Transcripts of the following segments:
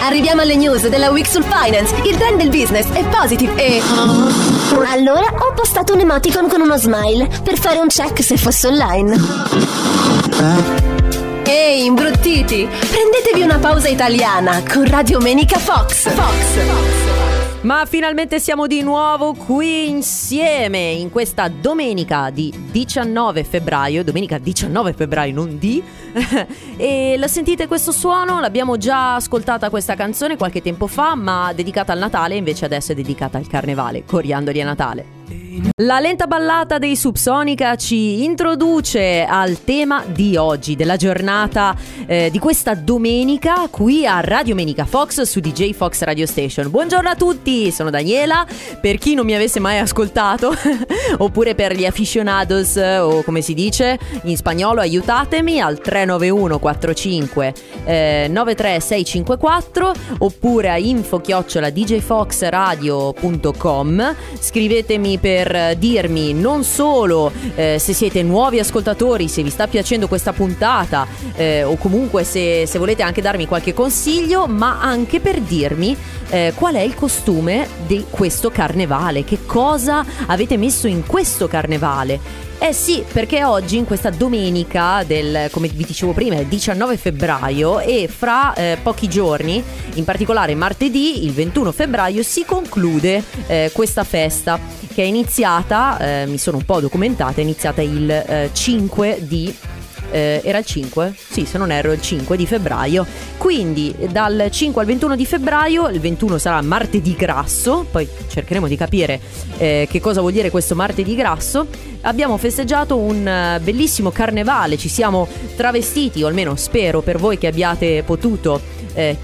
Arriviamo alle news della Week sul Finance. Il trend del business è positive e. Allora ho postato un emoticon con uno smile per fare un check se fosse online. Ehi, imbruttiti! Prendetevi una pausa italiana con Radio Menica Fox. Fox. Ma finalmente siamo di nuovo qui insieme in questa domenica di 19 febbraio, domenica 19 febbraio, non di. e la sentite questo suono? L'abbiamo già ascoltata questa canzone qualche tempo fa, ma dedicata al Natale, invece adesso è dedicata al Carnevale, coriandoli a Natale. La lenta ballata dei Subsonica ci introduce al tema di oggi, della giornata eh, di questa domenica qui a Radio Menica Fox su DJ Fox Radio Station. Buongiorno a tutti, sono Daniela. Per chi non mi avesse mai ascoltato, oppure per gli aficionados, o come si dice in spagnolo, aiutatemi al 391 45 eh, 93654 oppure a info chiocciola djfoxradio.com. Scrivetemi per dirmi non solo eh, se siete nuovi ascoltatori, se vi sta piacendo questa puntata eh, o comunque se, se, volete anche darmi qualche consiglio, ma anche per dirmi eh, qual è il costume di questo carnevale, che cosa avete messo in questo carnevale. Eh sì, perché oggi in questa domenica del, come vi dicevo prima, il 19 febbraio e fra eh, pochi giorni, in particolare martedì, il 21 febbraio, si conclude eh, questa festa che è iniziata, eh, mi sono un po' documentata, è iniziata il 5 eh, di eh, era il 5? Sì, se non erro, il 5 di febbraio. Quindi dal 5 al 21 di febbraio, il 21 sarà martedì grasso, poi cercheremo di capire eh, che cosa vuol dire questo martedì grasso. Abbiamo festeggiato un uh, bellissimo carnevale, ci siamo travestiti, o almeno spero per voi che abbiate potuto eh,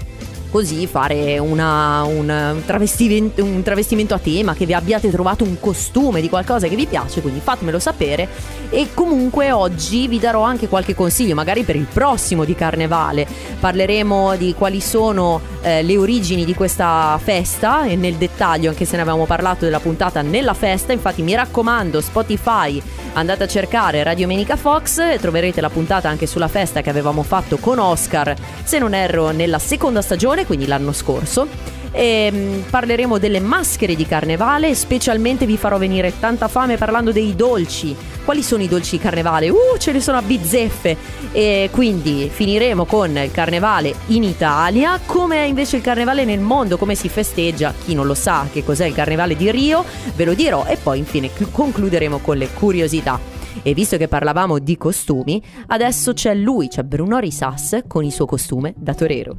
così fare una, un, travestimento, un, travestimento, a tema, che vi abbiate trovato un costume di qualcosa che vi piace, quindi fatemelo sapere. E comunque oggi vi darò anche qualche consiglio, magari per il prossimo di Carnevale. Parleremo di quali sono eh, le origini di questa festa e nel dettaglio, anche se ne avevamo parlato della puntata nella festa. Infatti mi raccomando, Spotify andate a cercare Radio Menica Fox e troverete la puntata anche sulla festa che avevamo fatto con Oscar, se non erro nella seconda stagione, quindi l'anno scorso. E mm, parleremo delle maschere di carnevale, specialmente vi farò venire tanta fame parlando dei dolci. Quali sono i dolci di carnevale? Uh, ce ne sono a bizzeffe! E quindi finiremo con il carnevale in Italia, come è invece il carnevale nel mondo, come si festeggia. Chi non lo sa che cos'è il carnevale di Rio, ve lo dirò e poi infine concluderemo con le curiosità. E visto che parlavamo di costumi, adesso c'è lui, c'è Bruno Risas con il suo costume da torero.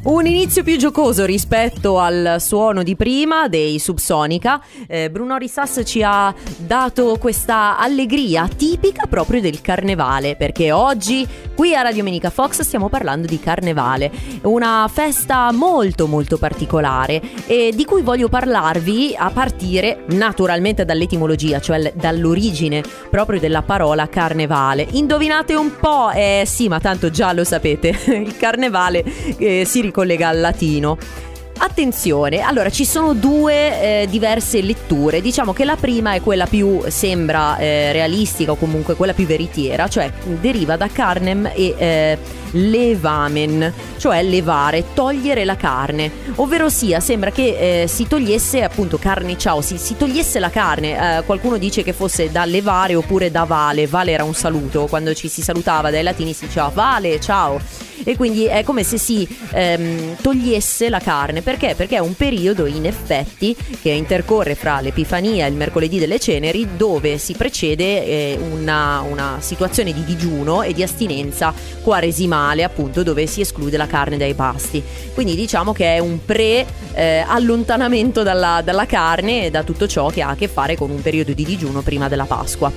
Un inizio più giocoso rispetto al suono di prima dei Subsonica. Eh, Bruno Risas ci ha dato questa allegria tipica proprio del carnevale, perché oggi qui a Radio Menica Fox stiamo parlando di carnevale, una festa molto molto particolare e di cui voglio parlarvi a partire naturalmente dall'etimologia, cioè dall'origine proprio della parola carnevale. Indovinate un po'? Eh sì, ma tanto già lo sapete, il carnevale eh, si ricollega al latino. Attenzione, allora ci sono due eh, diverse letture, diciamo che la prima è quella più sembra eh, realistica o comunque quella più veritiera, cioè deriva da carnem e eh, levamen, cioè levare, togliere la carne, ovvero sia sembra che eh, si togliesse appunto carne ciao, si, si togliesse la carne, eh, qualcuno dice che fosse da levare oppure da vale, vale era un saluto, quando ci si salutava dai latini si diceva vale ciao. E quindi è come se si ehm, togliesse la carne. Perché? Perché è un periodo in effetti che intercorre fra l'Epifania e il mercoledì delle ceneri dove si precede eh, una, una situazione di digiuno e di astinenza quaresimale appunto dove si esclude la carne dai pasti. Quindi diciamo che è un pre eh, dalla, dalla carne e da tutto ciò che ha a che fare con un periodo di digiuno prima della Pasqua.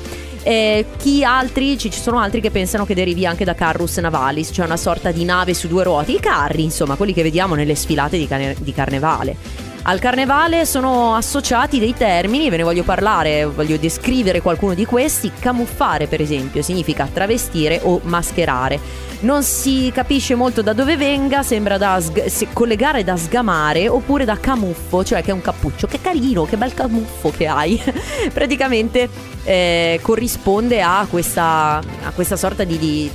Eh, chi altri, ci sono altri che pensano che derivi anche da carrus navalis, cioè una sorta di nave su due ruote, i carri, insomma, quelli che vediamo nelle sfilate di, cane- di carnevale. Al carnevale sono associati dei termini, ve ne voglio parlare, voglio descrivere qualcuno di questi. Camuffare, per esempio, significa travestire o mascherare. Non si capisce molto da dove venga, sembra da sg- collegare da sgamare oppure da camuffo, cioè che è un cappuccio. Che carino, che bel camuffo che hai. Praticamente eh, corrisponde a questa, a questa sorta di, di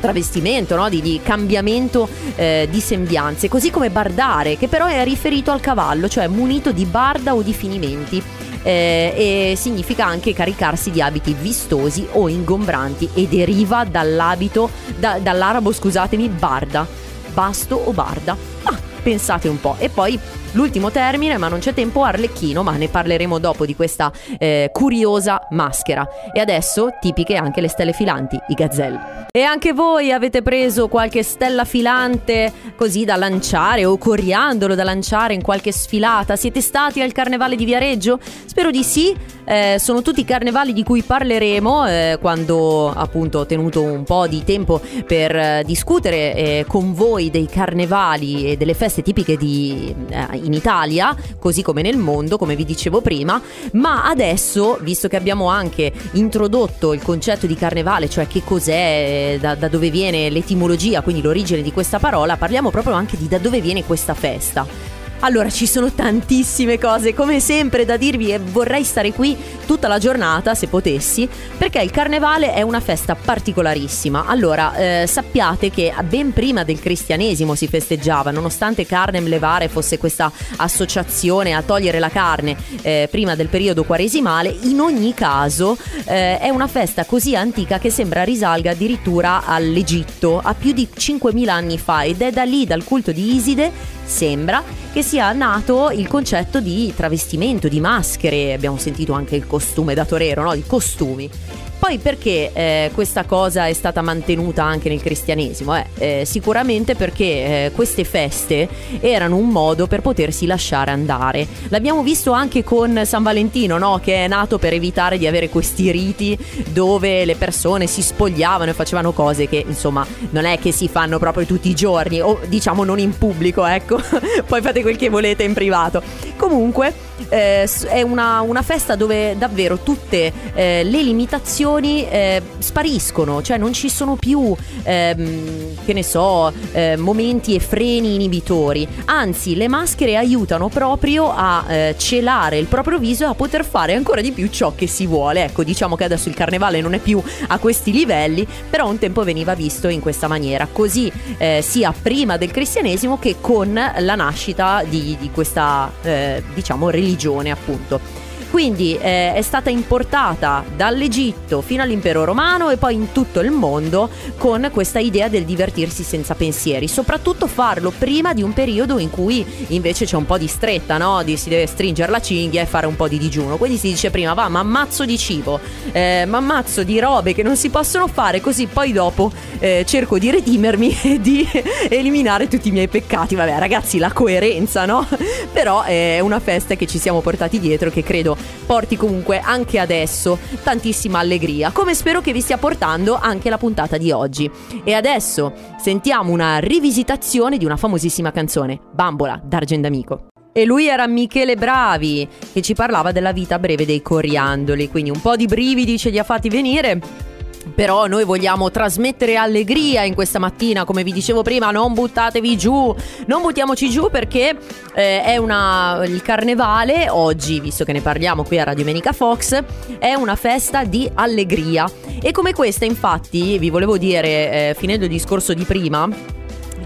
travestimento, no? di, di, cambiamento eh, di sembianze, così come bardare, che però è riferito al cavallo, cioè munito di barda o di finimenti. Eh, e significa anche caricarsi di abiti vistosi o ingombranti e deriva dall'abito, da, dall'arabo, scusatemi, barda, basto o barda. Ah, pensate un po'. E poi l'ultimo termine, ma non c'è tempo, Arlecchino, ma ne parleremo dopo di questa eh, curiosa maschera. E adesso tipiche anche le stelle filanti, i gazelle. E anche voi avete preso qualche stella filante così da lanciare o coriandolo da lanciare in qualche sfilata? Siete stati al carnevale di Viareggio? Spero di sì. Eh, sono tutti i carnevali di cui parleremo eh, quando appunto ho tenuto un po' di tempo per eh, discutere eh, con voi dei carnevali e delle feste tipiche di, eh, in Italia, così come nel mondo, come vi dicevo prima. Ma adesso, visto che abbiamo anche introdotto il concetto di carnevale, cioè che cos'è, da, da dove viene l'etimologia, quindi l'origine di questa parola, parliamo proprio anche di da dove viene questa festa. Allora, ci sono tantissime cose, come sempre, da dirvi e vorrei stare qui tutta la giornata, se potessi, perché il carnevale è una festa particolarissima. Allora, eh, sappiate che ben prima del cristianesimo si festeggiava, nonostante Carnem Levare fosse questa associazione a togliere la carne eh, prima del periodo quaresimale, in ogni caso eh, è una festa così antica che sembra risalga addirittura all'Egitto, a più di 5.000 anni fa, ed è da lì, dal culto di Iside, sembra che sia nato il concetto di travestimento, di maschere, abbiamo sentito anche il costume da torero, no? di costumi. Poi perché eh, questa cosa è stata mantenuta anche nel cristianesimo? Eh, eh, sicuramente perché eh, queste feste erano un modo per potersi lasciare andare. L'abbiamo visto anche con San Valentino, no? che è nato per evitare di avere questi riti dove le persone si spogliavano e facevano cose che insomma non è che si fanno proprio tutti i giorni o diciamo non in pubblico, ecco. Poi fate quel che volete in privato. Comunque eh, è una, una, festa dove davvero tutte eh, le limitazioni eh, spariscono, cioè non ci sono più, ehm, che ne so, eh, momenti e freni inibitori, anzi le maschere aiutano proprio a eh, celare il proprio viso e a poter fare ancora di più ciò che si vuole. Ecco, diciamo che adesso il carnevale non è più a questi livelli, però un tempo veniva visto in questa maniera, così eh, sia prima del cristianesimo che con la nascita di, di questa, diciamo, religione religione appunto. Quindi eh, è stata importata dall'Egitto fino all'impero romano e poi in tutto il mondo con questa idea del divertirsi senza pensieri, soprattutto farlo prima di un periodo in cui invece c'è un po' di stretta, no? Di, si deve stringere la cinghia e fare un po' di digiuno. Quindi si dice prima va, ma ammazzo di cibo, eh, ma ammazzo di robe che non si possono fare, così poi dopo eh, cerco di redimermi e di eliminare tutti i miei peccati. Vabbè ragazzi, la coerenza, no? Però è una festa che ci siamo portati dietro che credo porti comunque anche adesso. Tantissima allegria, come spero che vi stia portando anche la puntata di oggi. E adesso sentiamo una rivisitazione di una famosissima canzone, Bambola d'Argent Amico. E lui era Michele Bravi, che ci parlava della vita breve dei coriandoli, quindi un po' di brividi ce li ha fatti venire però noi vogliamo trasmettere allegria in questa mattina, come vi dicevo prima, non buttatevi giù, non buttiamoci giù perché eh, è una, il carnevale, oggi, visto che ne parliamo qui a Radio Menica Fox, è una festa di allegria. E come questa, infatti, vi volevo dire, eh, finendo il discorso di prima,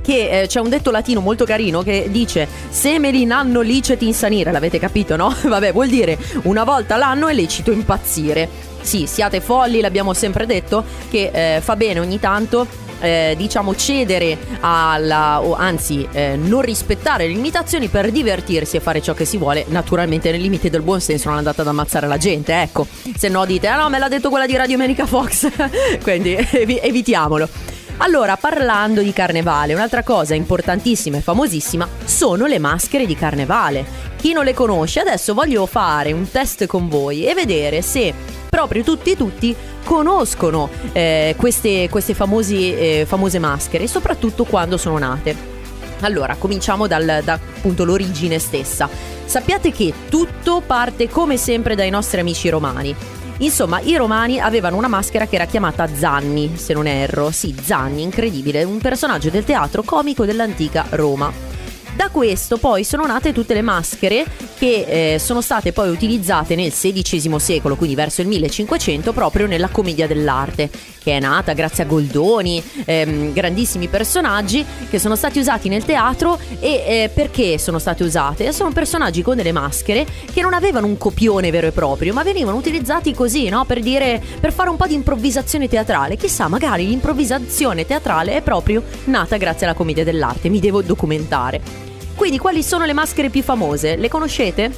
che eh, c'è un detto latino molto carino che dice semeli in anno licet insanire, l'avete capito no? Vabbè, vuol dire una volta l'anno è lecito impazzire sì, siate folli, l'abbiamo sempre detto, che eh, fa bene ogni tanto eh, diciamo cedere alla o anzi eh, non rispettare le limitazioni per divertirsi e fare ciò che si vuole. Naturalmente nel limite del buon senso non andate ad ammazzare la gente ecco. Se no dite ah no me l'ha detto quella di Radio America Fox quindi ev- evitiamolo allora, parlando di carnevale, un'altra cosa importantissima e famosissima sono le maschere di carnevale. Chi non le conosce, adesso voglio fare un test con voi e vedere se proprio tutti e tutti conoscono eh, queste, queste famosi, eh, famose maschere, soprattutto quando sono nate. Allora, cominciamo dal, da appunto l'origine stessa. Sappiate che tutto parte come sempre dai nostri amici romani. Insomma, i romani avevano una maschera che era chiamata Zanni, se non erro. Sì, Zanni, incredibile, un personaggio del teatro comico dell'antica Roma. Da questo poi sono nate tutte le maschere che eh, sono state poi utilizzate nel XVI secolo, quindi verso il 1500, proprio nella commedia dell'arte, che è nata grazie a Goldoni, ehm, grandissimi personaggi che sono stati usati nel teatro e eh, perché sono state usate? Sono personaggi con delle maschere che non avevano un copione vero e proprio, ma venivano utilizzati così, no? Per dire, per fare un po' di improvvisazione teatrale. Chissà, magari l'improvvisazione teatrale è proprio nata grazie alla commedia dell'arte, mi devo documentare. Quindi quali sono le maschere più famose? Le conoscete?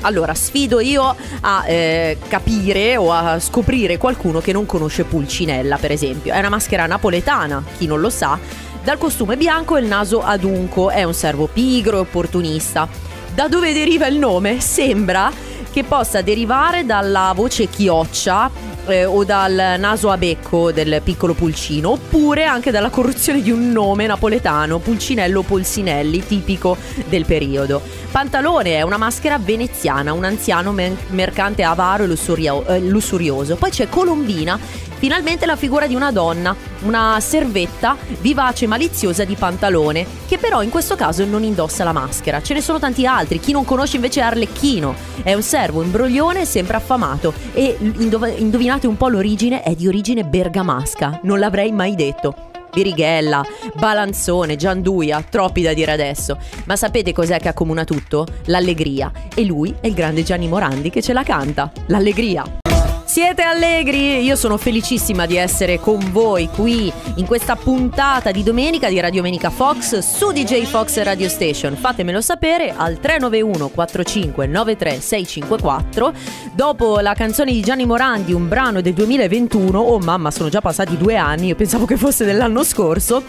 Allora, sfido io a eh, capire o a scoprire qualcuno che non conosce Pulcinella, per esempio. È una maschera napoletana, chi non lo sa, dal costume bianco e il naso adunco, è un servo pigro e opportunista. Da dove deriva il nome? Sembra che possa derivare dalla voce chioccia eh, o dal naso a becco del piccolo pulcino, oppure anche dalla corruzione di un nome napoletano, Pulcinello Polsinelli, tipico del periodo. Pantalone è una maschera veneziana, un anziano mercante avaro e lussurio- eh, lussurioso. Poi c'è Colombina finalmente la figura di una donna, una servetta vivace e maliziosa di pantalone, che però in questo caso non indossa la maschera. Ce ne sono tanti altri, chi non conosce invece è Arlecchino, è un servo imbroglione sempre affamato e indov- indovinate un po' l'origine, è di origine bergamasca, non l'avrei mai detto. Birighella, Balanzone, Gianduia, troppi da dire adesso. Ma sapete cos'è che accomuna tutto? L'allegria. E lui è il grande Gianni Morandi che ce la canta. L'allegria. Siete allegri? Io sono felicissima di essere con voi qui in questa puntata di domenica di Radio Domenica Fox su DJ Fox Radio Station. Fatemelo sapere al 391 45 93 654. Dopo la canzone di Gianni Morandi, un brano del 2021, oh mamma, sono già passati due anni, io pensavo che fosse dell'anno scorso.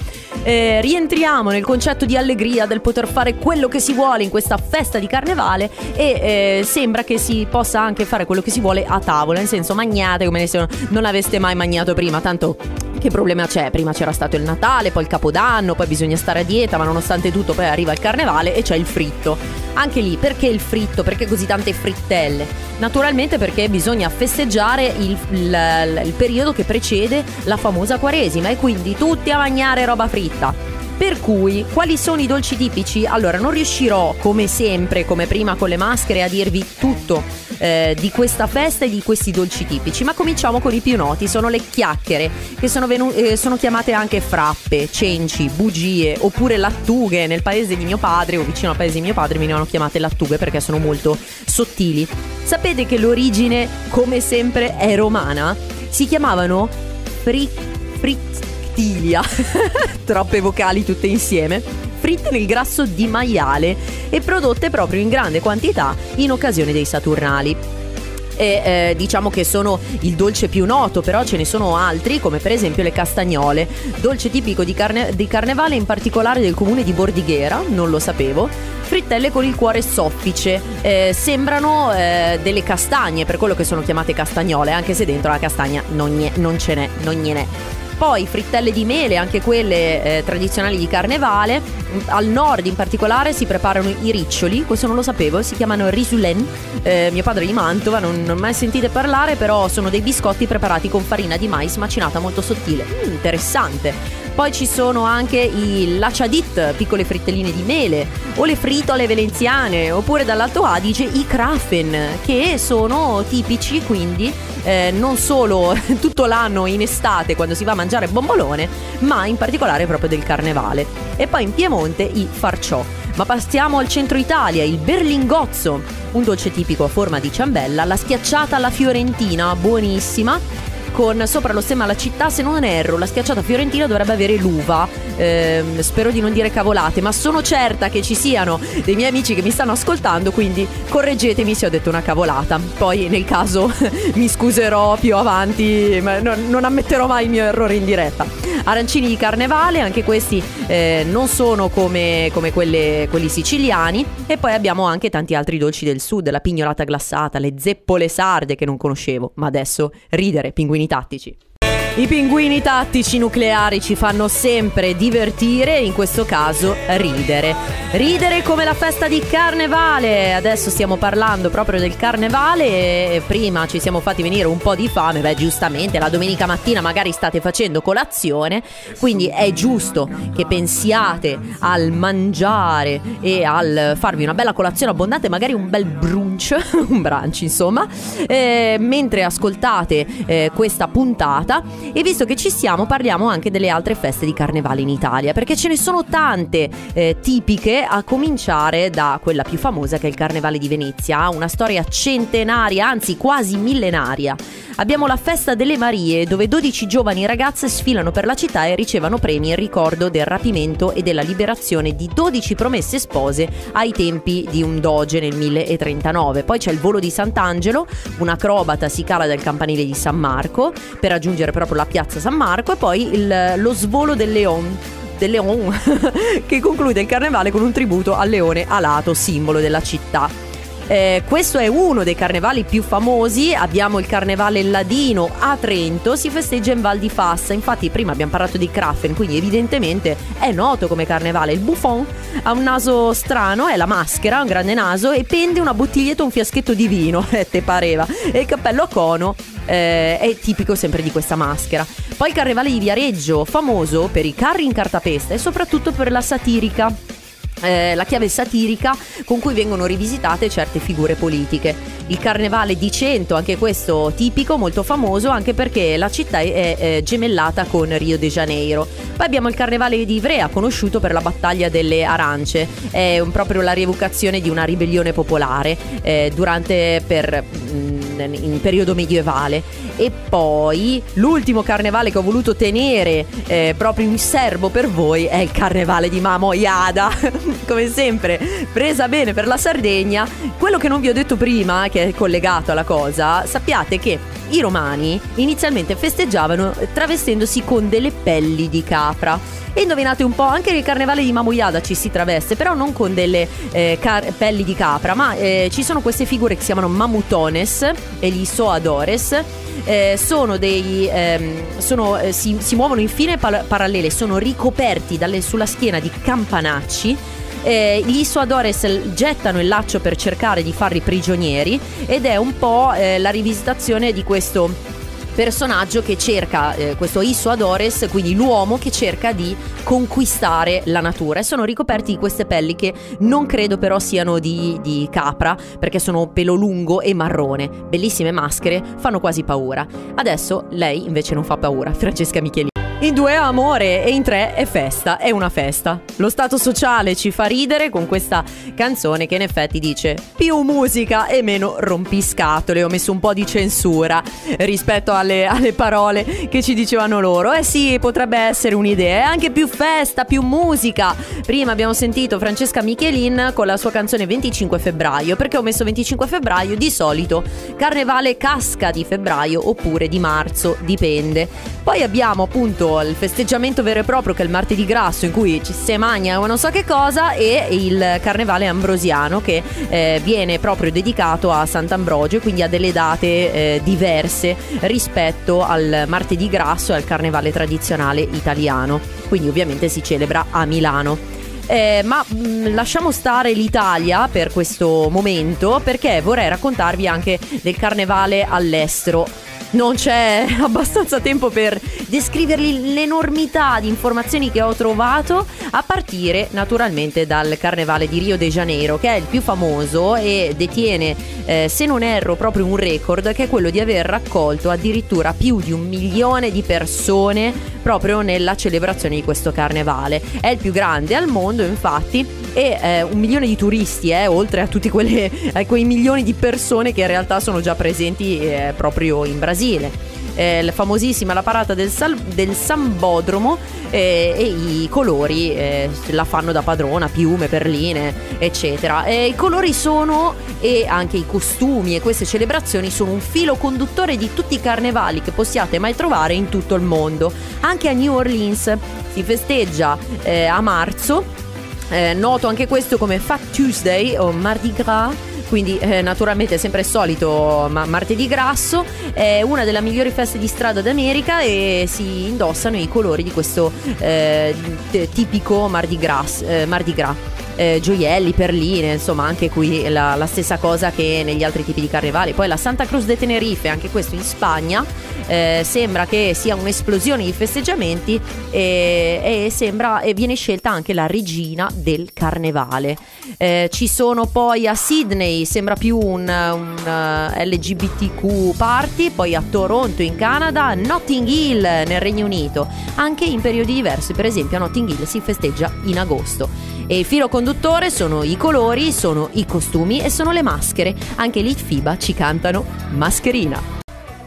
Eh, rientriamo nel concetto di allegria del poter fare quello che si vuole in questa festa di carnevale e eh, sembra che si possa anche fare quello che si vuole a tavola, nel senso magnate come se non aveste mai mangiato prima, tanto che problema c'è? Prima c'era stato il Natale, poi il Capodanno, poi bisogna stare a dieta, ma nonostante tutto poi arriva il Carnevale e c'è il fritto. Anche lì, perché il fritto? Perché così tante frittelle? Naturalmente perché bisogna festeggiare il, il, il periodo che precede la famosa Quaresima e quindi tutti a mangiare roba fritta. Per cui, quali sono i dolci tipici? Allora, non riuscirò, come sempre, come prima con le maschere, a dirvi tutto eh, di questa festa e di questi dolci tipici, ma cominciamo con i più noti, sono le chiacchiere, che sono, venu- eh, sono chiamate anche frappe, cenci, bugie, oppure lattughe. Nel paese di mio padre, o vicino al paese di mio padre, venivano chiamate lattughe perché sono molto sottili. Sapete che l'origine, come sempre, è romana? Si chiamavano fri- frit Tilia, troppe vocali tutte insieme, fritte nel grasso di maiale e prodotte proprio in grande quantità in occasione dei Saturnali. E eh, diciamo che sono il dolce più noto, però ce ne sono altri, come per esempio le castagnole, dolce tipico di, carne- di carnevale, in particolare del comune di Bordighera, non lo sapevo. Frittelle con il cuore soffice, eh, sembrano eh, delle castagne, per quello che sono chiamate castagnole, anche se dentro la castagna non, non ce n'è, non gliene poi frittelle di mele, anche quelle eh, tradizionali di carnevale. Al nord in particolare si preparano i riccioli, questo non lo sapevo, si chiamano risulen. Eh, mio padre è di Mantova, non, non mai sentite parlare, però sono dei biscotti preparati con farina di mais macinata molto sottile. Mm, interessante. Poi ci sono anche i lachadit, piccole frittelline di mele, o le fritole veneziane, oppure dall'Alto Adige i krafen, che sono tipici quindi eh, non solo tutto l'anno in estate quando si va a mangiare bombolone, ma in particolare proprio del carnevale. E poi in Piemonte i farciò. Ma passiamo al centro Italia, il berlingozzo, un dolce tipico a forma di ciambella, la schiacciata alla fiorentina, buonissima con sopra lo stemma la città, se non erro, la schiacciata fiorentina dovrebbe avere l'uva. Eh, spero di non dire cavolate, ma sono certa che ci siano dei miei amici che mi stanno ascoltando, quindi correggetemi se ho detto una cavolata. Poi nel caso mi scuserò più avanti, ma non, non ammetterò mai il mio errore in diretta. Arancini di carnevale, anche questi eh, non sono come, come quelle, quelli siciliani. E poi abbiamo anche tanti altri dolci del sud, la pignolata glassata, le zeppole sarde che non conoscevo, ma adesso ridere, pinguini tattici. I pinguini tattici nucleari ci fanno sempre divertire, in questo caso ridere. Ridere come la festa di carnevale. Adesso stiamo parlando proprio del carnevale prima ci siamo fatti venire un po' di fame. Beh, giustamente la domenica mattina magari state facendo colazione, quindi è giusto che pensiate al mangiare e al farvi una bella colazione abbondante, magari un bel brunch, un brunch insomma, eh, mentre ascoltate eh, questa puntata e visto che ci siamo, parliamo anche delle altre feste di carnevale in Italia, perché ce ne sono tante eh, tipiche, a cominciare da quella più famosa che è il Carnevale di Venezia. Ha una storia centenaria, anzi quasi millenaria. Abbiamo la festa delle Marie, dove 12 giovani ragazze sfilano per la città e ricevono premi in ricordo del rapimento e della liberazione di 12 promesse spose ai tempi di un doge nel 1039. Poi c'è il volo di Sant'Angelo, un acrobata si cala dal campanile di San Marco per raggiungere proprio la piazza San Marco e poi il, lo svolo del Leon del Leon che conclude il carnevale con un tributo al leone alato, simbolo della città. Eh, questo è uno dei carnevali più famosi, abbiamo il carnevale ladino a Trento, si festeggia in Val di Fassa, infatti prima abbiamo parlato di Kraffen, quindi evidentemente è noto come carnevale. Il buffon ha un naso strano, è la maschera, un grande naso e pende una bottiglietta, un fiaschetto di vino, eh, te pareva, e il cappello a cono eh, è tipico sempre di questa maschera. Poi il carnevale di Viareggio, famoso per i carri in cartapesta e soprattutto per la satirica. Eh, la chiave satirica con cui vengono rivisitate certe figure politiche. Il carnevale di Cento, anche questo tipico, molto famoso, anche perché la città è, è gemellata con Rio de Janeiro. Poi abbiamo il carnevale di Ivrea, conosciuto per la battaglia delle arance, è un, proprio la rievocazione di una ribellione popolare eh, durante per mm, in periodo medievale. E poi l'ultimo carnevale che ho voluto tenere eh, proprio in serbo per voi è il carnevale di Mamo Iada. Come sempre, presa bene per la Sardegna. Quello che non vi ho detto prima, che è collegato alla cosa, sappiate che i romani inizialmente festeggiavano travestendosi con delle pelli di capra. E indovinate un po', anche nel carnevale di Mamuyada ci si traveste, però non con delle eh, car- pelli di capra, ma eh, ci sono queste figure che si chiamano mamutones e gli soadores. Eh, sono dei ehm, sono, eh, si, si, muovono in file pal- parallele, sono ricoperti dalle, sulla schiena di campanacci. Eh, gli Suadores gettano il laccio per cercare di farli prigionieri ed è un po' eh, la rivisitazione di questo personaggio che cerca, eh, questo Issuadores, quindi l'uomo che cerca di conquistare la natura e sono ricoperti di queste pelli che non credo però siano di, di capra perché sono pelo lungo e marrone, bellissime maschere, fanno quasi paura. Adesso lei invece non fa paura, Francesca Michelini. In due è amore e in tre è festa, è una festa. Lo stato sociale ci fa ridere con questa canzone che in effetti dice più musica e meno rompiscatole. Ho messo un po' di censura rispetto alle, alle parole che ci dicevano loro. Eh sì, potrebbe essere un'idea. È anche più festa, più musica. Prima abbiamo sentito Francesca Michelin con la sua canzone 25 febbraio. Perché ho messo 25 febbraio? Di solito carnevale casca di febbraio oppure di marzo, dipende. Poi abbiamo appunto il festeggiamento vero e proprio che è il martedì grasso in cui ci si magna o non so che cosa e il carnevale ambrosiano che eh, viene proprio dedicato a Sant'Ambrogio quindi ha delle date eh, diverse rispetto al martedì grasso e al carnevale tradizionale italiano. Quindi ovviamente si celebra a Milano. Eh, ma mh, mm, lasciamo stare l'Italia per questo momento perché vorrei raccontarvi anche del carnevale all'estero non c'è abbastanza tempo per descriverli l'enormità di informazioni che ho trovato, a partire naturalmente dal Carnevale di Rio de Janeiro, che è il più famoso e detiene, eh, se non erro, proprio un record, che è quello di aver raccolto addirittura più di un milione di persone proprio nella celebrazione di questo carnevale. È il più grande al mondo, infatti, e eh, un milione di turisti, eh, oltre a tutti quelle, a quei milioni di persone che in realtà sono già presenti eh, proprio in Brasile. Eh, la famosissima la parata del, sal- del Sambodromo eh, e i colori eh, la fanno da padrona, piume, perline, eccetera. E I colori sono e anche i costumi e queste celebrazioni sono un filo conduttore di tutti i carnevali che possiate mai trovare in tutto il mondo. Anche a New Orleans si festeggia eh, a marzo eh, noto anche questo come Fat Tuesday o Mardi Gras quindi eh, naturalmente sempre il solito ma- martedì grasso, è una delle migliori feste di strada d'America e si indossano i colori di questo eh, t- tipico Mardi Gras. Eh, Mardi Gras eh, gioielli, perline, insomma anche qui la, la, stessa cosa che negli altri tipi di carnevali. Poi la Santa Cruz de Tenerife, anche questo in Spagna, eh, sembra che sia un'esplosione di festeggiamenti e, e, sembra, e viene scelta anche la regina del carnevale. Eh, ci sono poi a Sydney, sembra più un, un uh, eh, LGBTQ party, poi a Toronto in Canada, Notting Hill nel Regno Unito, anche in periodi diversi, per esempio a Notting Hill si festeggia in agosto. E il filo conduttore sono i colori, sono i costumi e sono le maschere. Anche Litfiba ci cantano Mascherina.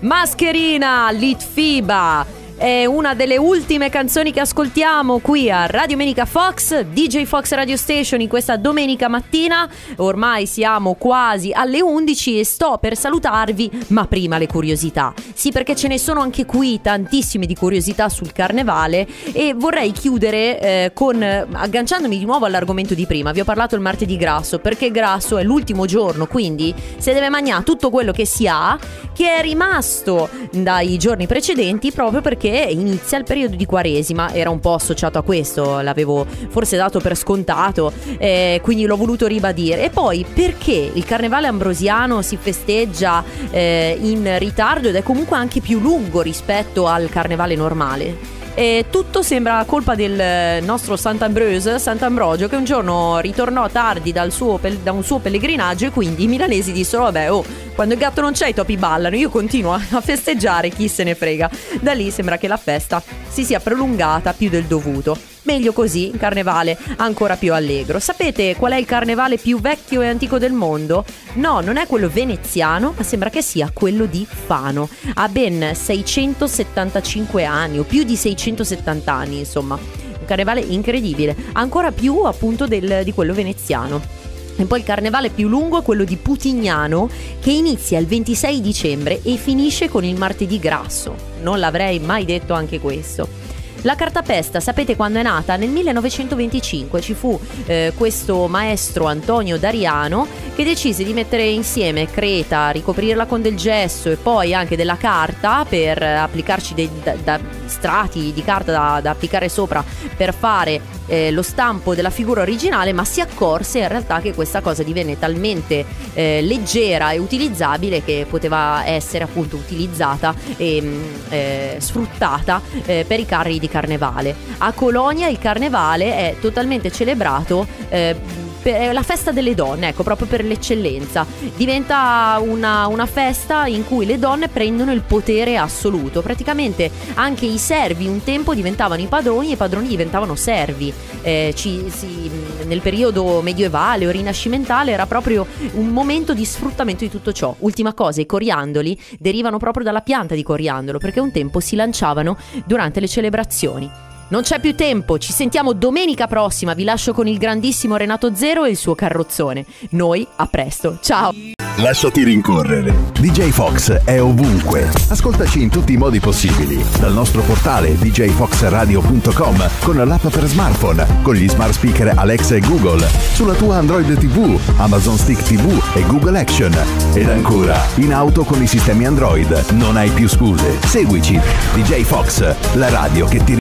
Mascherina, Litfiba! È una delle ultime canzoni che ascoltiamo qui a Radio Menica Fox, DJ Fox Radio Station in questa domenica mattina. Ormai siamo quasi alle 11 e sto per salutarvi, ma prima le curiosità. Sì, perché ce ne sono anche qui tantissime di curiosità sul carnevale e vorrei chiudere eh, con agganciandomi di nuovo all'argomento di prima. Vi ho parlato il martedì grasso, perché grasso è l'ultimo giorno, quindi si deve mangiare tutto quello che si ha, che è rimasto dai giorni precedenti proprio perché perché inizia il periodo di Quaresima, era un po' associato a questo, l'avevo forse dato per scontato, eh, quindi l'ho voluto ribadire. E poi perché il carnevale ambrosiano si festeggia eh, in ritardo ed è comunque anche più lungo rispetto al carnevale normale? E tutto sembra colpa del nostro Sant'Ambrose, Sant'Ambrogio, che un giorno ritornò tardi suo, da un suo pellegrinaggio e quindi i milanesi dissero, vabbè, oh, quando il gatto non c'è i topi ballano, io continuo a festeggiare, chi se ne frega. Da lì sembra che la festa si sia prolungata più del dovuto. Meglio così, un carnevale ancora più allegro. Sapete qual è il carnevale più vecchio e antico del mondo? No, non è quello veneziano, ma sembra che sia quello di Fano. Ha ben 675 anni, o più di 670 anni, insomma. Un carnevale incredibile, ancora più appunto del, di quello veneziano. E poi il carnevale più lungo è quello di Putignano che inizia il 26 dicembre e finisce con il martedì grasso. Non l'avrei mai detto anche questo. La cartapesta, sapete quando è nata? Nel 1925 ci fu eh, questo maestro Antonio Dariano che decise di mettere insieme creta, ricoprirla con del gesso e poi anche della carta per applicarci dei da, da strati di carta da, da, applicare sopra per fare eh, lo stampo della figura originale, ma si accorse in realtà che questa cosa divenne talmente eh, leggera e utilizzabile che poteva essere appunto utilizzata e mm, eh, sfruttata eh, per i carri di carnevale. A Colonia il carnevale è totalmente celebrato eh, è la festa delle donne, ecco, proprio per l'eccellenza. Diventa una, una, festa in cui le donne prendono il potere assoluto. Praticamente anche i servi un tempo diventavano i padroni e i padroni diventavano servi. Eh, ci, si, nel periodo medievale o rinascimentale era proprio un momento di sfruttamento di tutto ciò. Ultima cosa, i coriandoli derivano proprio dalla pianta di coriandolo perché un tempo si lanciavano durante le celebrazioni. Non c'è più tempo, ci sentiamo domenica prossima, vi lascio con il grandissimo Renato Zero e il suo carrozzone. Noi a presto, ciao! Lasciati rincorrere. DJ Fox è ovunque. Ascoltaci in tutti i modi possibili. Dal nostro portale djfoxradio.com con l'app per smartphone, con gli smart speaker Alexa e Google, sulla tua Android TV, Amazon Stick TV e Google Action. Ed ancora, in auto con i sistemi Android. Non hai più scuse. Seguici. DJ Fox, la radio che ti